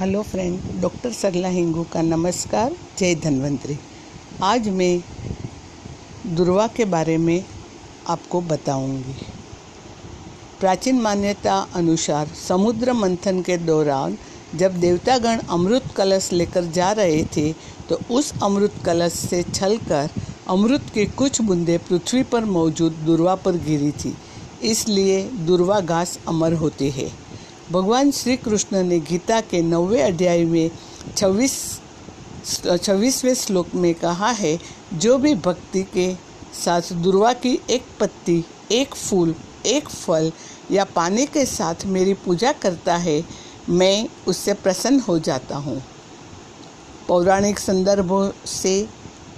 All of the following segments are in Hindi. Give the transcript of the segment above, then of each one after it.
Hello friend, doctor Sarla Hingu का नमस्कार, जय धन्वंतरी। आज मैं दुर्वा के बारे में आपको बताऊँगी। प्राचीन मान्यता अनुसार समुद्र मंथन के दौरान जब देवतागण अमृत कलश लेकर जा रहे थे तो उस अमृत कलश से छलकर अमृत की कुछ बूंदें पृथ्वी पर मौजूद दुर्वा पर गिरी थी। इसलिए दुर्वा घास अमर होती है। भगवान श्री कृष्ण ने गीता के नौवे अध्याय में छब्बीस, छब्बीसवें श्लोक में कहा है, जो भी भक्ति के साथ दुर्वा की एक पत्ती, एक फूल, एक फल या पानी के साथ मेरी पूजा करता है, मैं उससे प्रसन्न हो जाता हूँ। पौराणिक संदर्भों से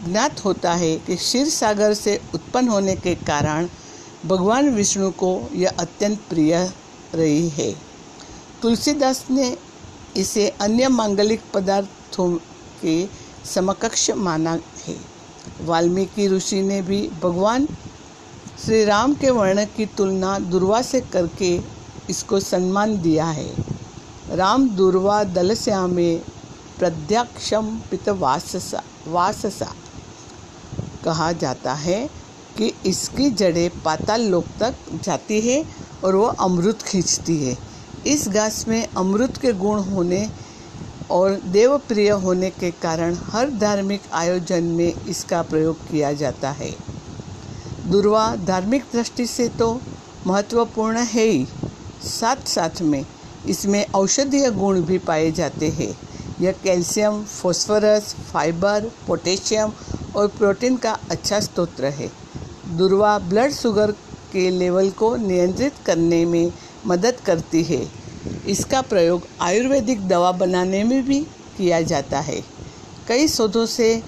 ज्ञात होता है कि क्षीर सागर से उत्पन्न होने के कारण भगवान विष्णु को यह अत्यंत प्रिय रही है। तुलसीदास ने इसे अन्य मांगलिक पदार्थों के समकक्ष माना है। वाल्मीकि ऋषि ने भी भगवान श्री राम के वर्ण की तुलना दुर्वा से करके इसको सम्मान दिया है। राम दुर्वा दलस्या में प्रद्याक्षम पित वाससा वाससा। कहा जाता है कि इसकी जड़ें पाताल लोक तक जाती है और वो अमृत खींचती है। इस घास में अमृत के गुण होने और देवप्रिय होने के कारण हर धार्मिक आयोजन में इसका प्रयोग किया जाता है। दुर्वा धार्मिक दृष्टि से तो महत्वपूर्ण है ही। साथ साथ में इसमें औषधीय गुण भी पाए जाते हैं। यह कैल्शियम, फॉस्फोरस, फाइबर, पोटेशियम और प्रोटीन का अच्छा स्रोत है। दुर्वा ब्लड शुगर के लेवल को नियंत्रित करने में मदद करती है। इसका प्रयोग आयुर्वेदिक दवा बनाने में भी किया जाता है। कई शोधों से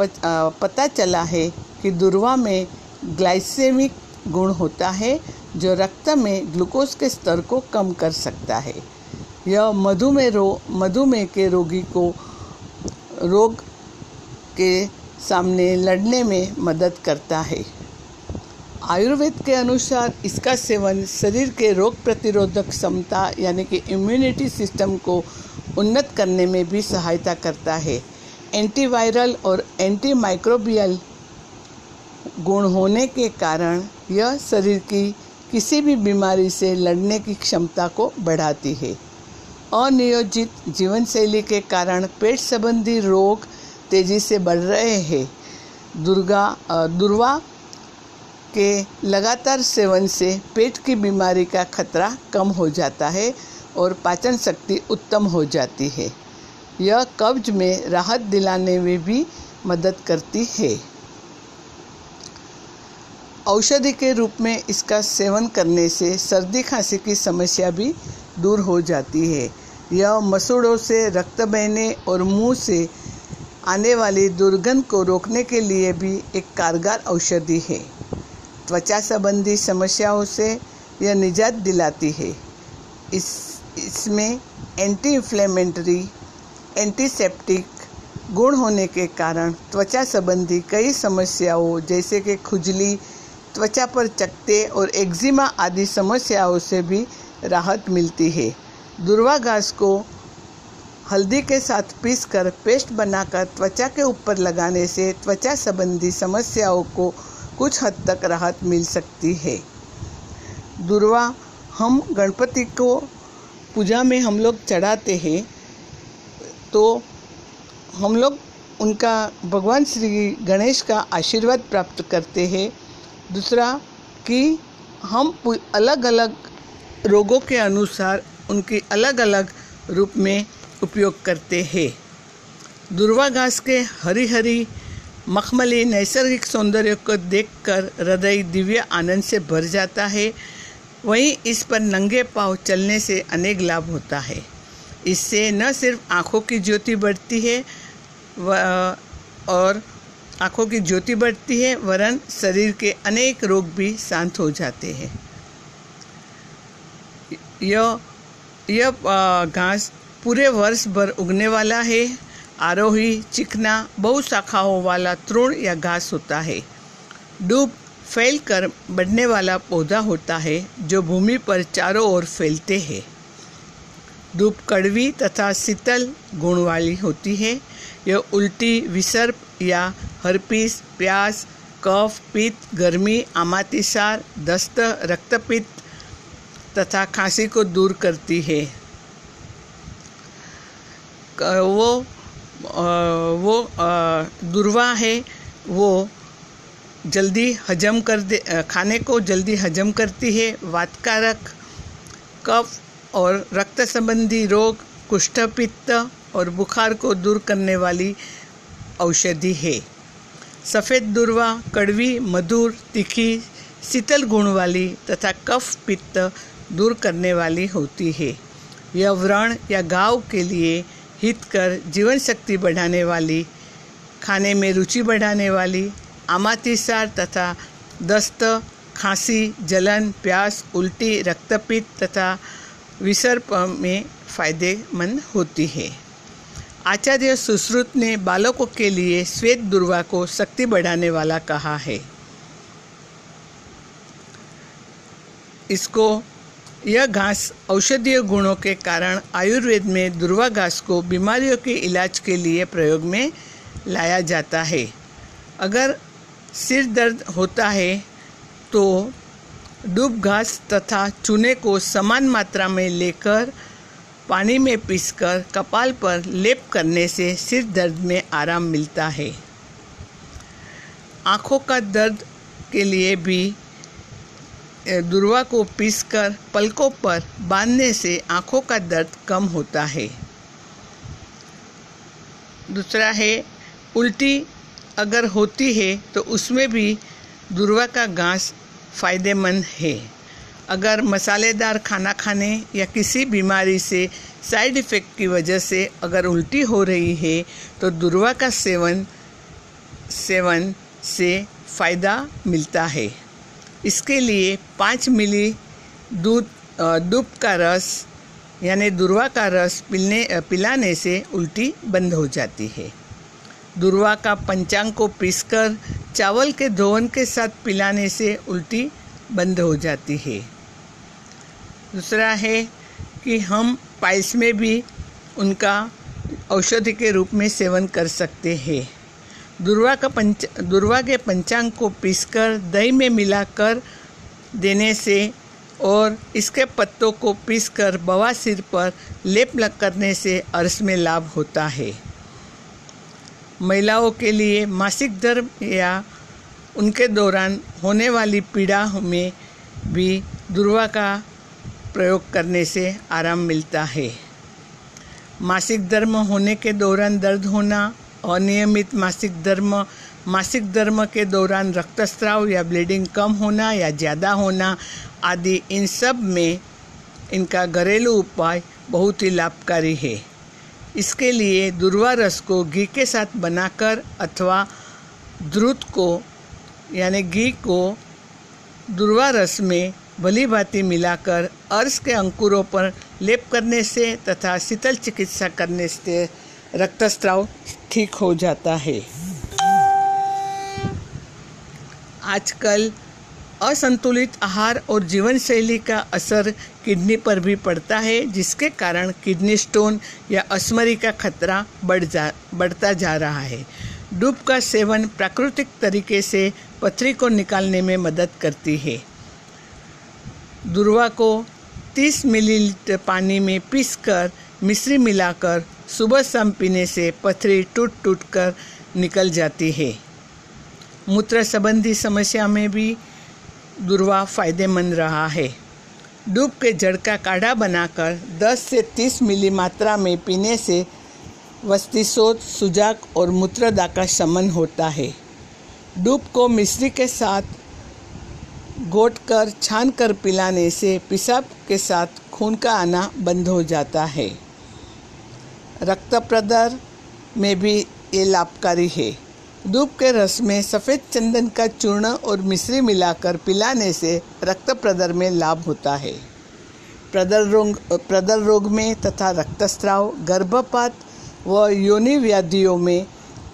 पता चला है कि दुर्वा में ग्लाइसेमिक गुण होता है, जो रक्त में ग्लूकोज के स्तर को कम कर सकता है। यह मधुमेह रो मधुमेह के रोगी को रोग के सामने लड़ने में मदद करता है। आयुर्वेद के अनुसार इसका सेवन शरीर के रोग प्रतिरोधक क्षमता यानी कि इम्यूनिटी सिस्टम को उन्नत करने में भी सहायता करता है। एंटीवायरल और एंटी माइक्रोबियल गुण होने के कारण यह शरीर की किसी भी बीमारी से लड़ने की क्षमता को बढ़ाती है। अनियोजित जीवन शैली के कारण पेट संबंधी रोग तेज़ी से बढ़ रहे हैं। दुर्गा दुर्वा के लगातार सेवन से पेट की बीमारी का खतरा कम हो जाता है और पाचन शक्ति उत्तम हो जाती है। यह कब्ज में राहत दिलाने में भी मदद करती है। औषधि के रूप में इसका सेवन करने से सर्दी खांसी की समस्या भी दूर हो जाती है। यह मसूड़ों से रक्त बहने और मुँह से आने वाली दुर्गंध को रोकने के लिए भी एक कारगर औषधि है। त्वचा संबंधी समस्याओं से यह निजात दिलाती है। इस, इसमें एंटी इन्फ्लेमेटरी एंटीसेप्टिक गुण होने के कारण त्वचा संबंधी कई समस्याओं जैसे कि खुजली, त्वचा पर चकते और एक्जिमा आदि समस्याओं से भी राहत मिलती है। दुर्वा घास को हल्दी के साथ पीसकर पेस्ट बनाकर त्वचा के ऊपर लगाने से त्वचा संबंधी समस्याओं को कुछ हद तक राहत मिल सकती है। दुर्वा, हम गणपति को पूजा में हम लोग चढ़ाते हैं तो हम लोग उनका, भगवान श्री गणेश का आशीर्वाद प्राप्त करते हैं। दूसरा, कि हम अलग अलग रोगों के अनुसार उनकी अलग अलग रूप में उपयोग करते हैं। दुर्वा घास के हरी हरी मखमली नैसर्गिक सौंदर्य को देखकर हृदय दिव्य आनंद से भर जाता है। वहीं इस पर नंगे पाँव चलने से अनेक लाभ होता है। इससे न सिर्फ़ आँखों की ज्योति बढ़ती है और आँखों की ज्योति बढ़ती है, वरन शरीर के अनेक रोग भी शांत हो जाते हैं। यह यह घास पूरे वर्ष भर उगने वाला है। आरोही, चिकना बहुशाखाओं वाला तृण या घास होता है। डूब फैल कर बढ़ने वाला पौधा होता है, जो भूमि पर चारों ओर फैलते हैं। धूप कड़वी तथा शीतल गुण वाली होती है। यह उल्टी, विसर्प या हरपीस, प्यास, कफ पित्त गर्मी आमातिसार दस्त, रक्तपित्त तथा खांसी को दूर करती है। वो वो दुर्वा है, वो जल्दी हजम कर दे खाने को जल्दी हजम करती है, वातकारक, कफ और रक्त संबंधी रोग कुष्ठ पित्त और बुखार को दूर करने वाली औषधि है। सफ़ेद दुर्वा, कड़वी, मधुर, तीखी, शीतल गुण वाली तथा कफ पित्त दूर करने वाली होती है। यह व्रण या घाव के लिए हितकर जीवन शक्ति बढ़ाने वाली, खाने में रुचि बढ़ाने वाली आमातिसार तथा दस्त, खांसी, जलन, प्यास, उल्टी रक्तपित तथा विसर्प में फ़ायदेमंद होती है। आचार्य सुश्रुत ने बालकों के लिए श्वेत दुर्वा को शक्ति बढ़ाने वाला कहा है। इसको यह घास औषधीय गुणों के कारण आयुर्वेद में दुर्वा घास को बीमारियों के इलाज के लिए प्रयोग में लाया जाता है। अगर सिर दर्द होता है तो डूब घास तथा चूने को समान मात्रा में लेकर पानी में पीसकर कपाल पर लेप करने से सिर दर्द में आराम मिलता है। आँखों का दर्द के लिए भी दुर्वा को पीसकर, पलकों पर बांधने से आँखों का दर्द कम होता है। दूसरा है, उल्टी अगर होती है तो उसमें भी दुर्वा का घास फ़ायदेमंद है। अगर मसालेदार खाना खाने या किसी बीमारी से साइड इफ़ेक्ट की वजह से अगर उल्टी हो रही है तो दुर्वा का सेवन सेवन से फ़ायदा मिलता है। इसके लिए पाँच मिली दूध दूध का रस, यानी दुर्वा का रस पिलने पिलाने से उल्टी बंद हो जाती है। दुर्वा का पंचांग को पीसकर चावल के धोवन के साथ पिलाने से उल्टी बंद हो जाती है। दूसरा है कि हम पाइस में भी उनका औषधि के रूप में सेवन कर सकते हैं। दुर्वा का पंच, दुर्वा के पंचांग को पीसकर, दही में मिलाकर देने से और इसके पत्तों को पीसकर बवासीर पर लेप लग करने से अर्श में लाभ होता है। महिलाओं के लिए मासिक धर्म या उनके दौरान होने वाली पीड़ा में भी दुर्वा का प्रयोग करने से आराम मिलता है। मासिक धर्म होने के दौरान दर्द होना अनियमित मासिक धर्म मासिक धर्म के दौरान रक्तस्राव या ब्लीडिंग कम होना या ज़्यादा होना आदि इन सब में इनका घरेलू उपाय बहुत ही लाभकारी है। इसके लिए दुर्वा रस को घी के साथ बनाकर अथवा द्रुत को, यानी घी को दुर्वा रस में भली भांति मिलाकर अर्श के अंकुरों पर लेप करने से तथा शीतल चिकित्सा करने से रक्तस्राव ठीक हो जाता है। आजकल असंतुलित आहार और जीवन शैली का असर किडनी पर भी पड़ता है, जिसके कारण किडनी स्टोन या अस्मरी का खतरा बढ़ जा, बढ़ता जा रहा है। डूब का सेवन प्राकृतिक तरीके से पथरी को निकालने में मदद करती है। दुर्वा को 30 मिलीलीटर पानी में पीसकर मिश्री मिलाकर सुबह शाम पीने से पथरी टूट टूट कर निकल जाती है। मूत्र संबंधी समस्या में भी दुर्वा फ़ायदेमंद रहा है। डूब के जड़ का काढ़ा बनाकर 10 से 30 मिली मात्रा में पीने से वस्तिशोध सुजाक और मूत्रदा का शमन होता है। डूब को मिश्री के साथ घोट कर, छान कर पिलाने से पेशाब के साथ खून का आना बंद हो जाता है। रक्त प्रदर में भी ये लाभकारी है। दूब के रस में सफ़ेद चंदन का चूर्ण और मिश्री मिलाकर पिलाने से रक्त प्रदर में लाभ होता है। प्रदर रोग प्रदर रोग में तथा रक्तस्राव, गर्भपात व योनि व्याधियों में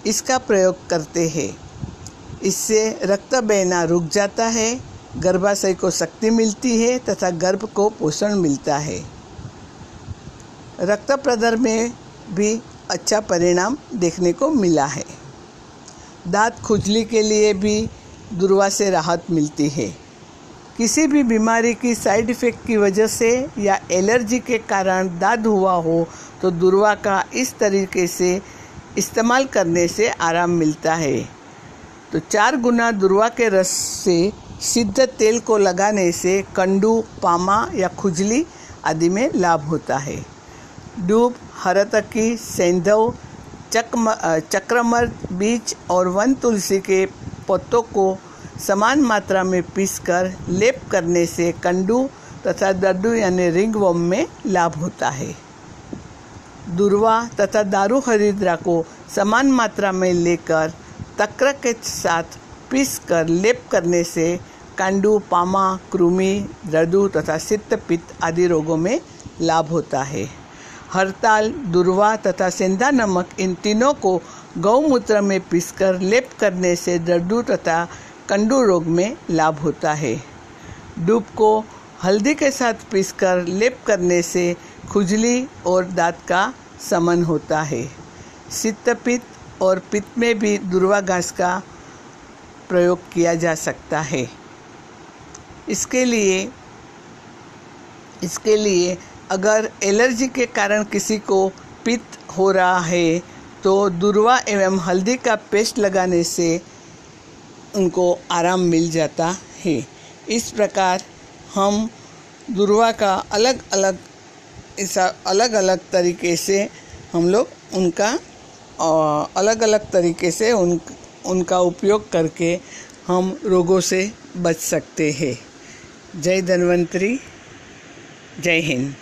इसका प्रयोग करते हैं। इससे रक्त बहना रुक जाता है, गर्भाशय को शक्ति मिलती है तथा गर्भ को पोषण मिलता है। रक्त प्रदर में भी अच्छा परिणाम देखने को मिला है। दांत खुजली के लिए भी दुर्वा से राहत मिलती है। किसी भी बीमारी की साइड इफ़ेक्ट की वजह से या एलर्जी के कारण दाद हुआ हो तो दुर्वा का इस तरीके से इस्तेमाल करने से आराम मिलता है। तो चार गुना दुर्वा के रस से सिद्ध तेल को लगाने से कंडू, पामा या खुजली आदि में लाभ होता है। डूब, हरतकी, सेंधव, चकम चक्रमर्द बीज और वन तुलसी के पत्तों को समान मात्रा में पीसकर लेप करने से कंडू तथा दड्डू यानी रिंग वम में लाभ होता है। दुर्वा तथा दारू हरिद्रा को समान मात्रा में लेकर तक्र के साथ पीस कर लेप करने से कांडू, पामा, कृमि दर्दू तथा सित्त पित्त आदि रोगों में लाभ होता है। हड़ताल, दुर्वा तथा सेंधा नमक इन तीनों को गौमूत्र में पीसकर लेप करने से दर्दू तथा कंडू रोग में लाभ होता है। डूब को हल्दी के साथ पीसकर लेप करने से खुजली और दांत का समन होता है। सित्तपित्त और पित्त में भी दुर्वा घास का प्रयोग किया जा सकता है। इसके लिए इसके लिए अगर एलर्जी के कारण किसी को पित्त हो रहा है तो दुर्वा एवं हल्दी का पेस्ट लगाने से उनको आराम मिल जाता है। इस प्रकार हम दुर्वा का अलग अलग ऐसा अलग अलग तरीके से हम लोग उनका अलग अलग तरीके से उन, उनका उपयोग करके हम रोगों से बच सकते हैं। जय धन्वंतरी, जय हिंद।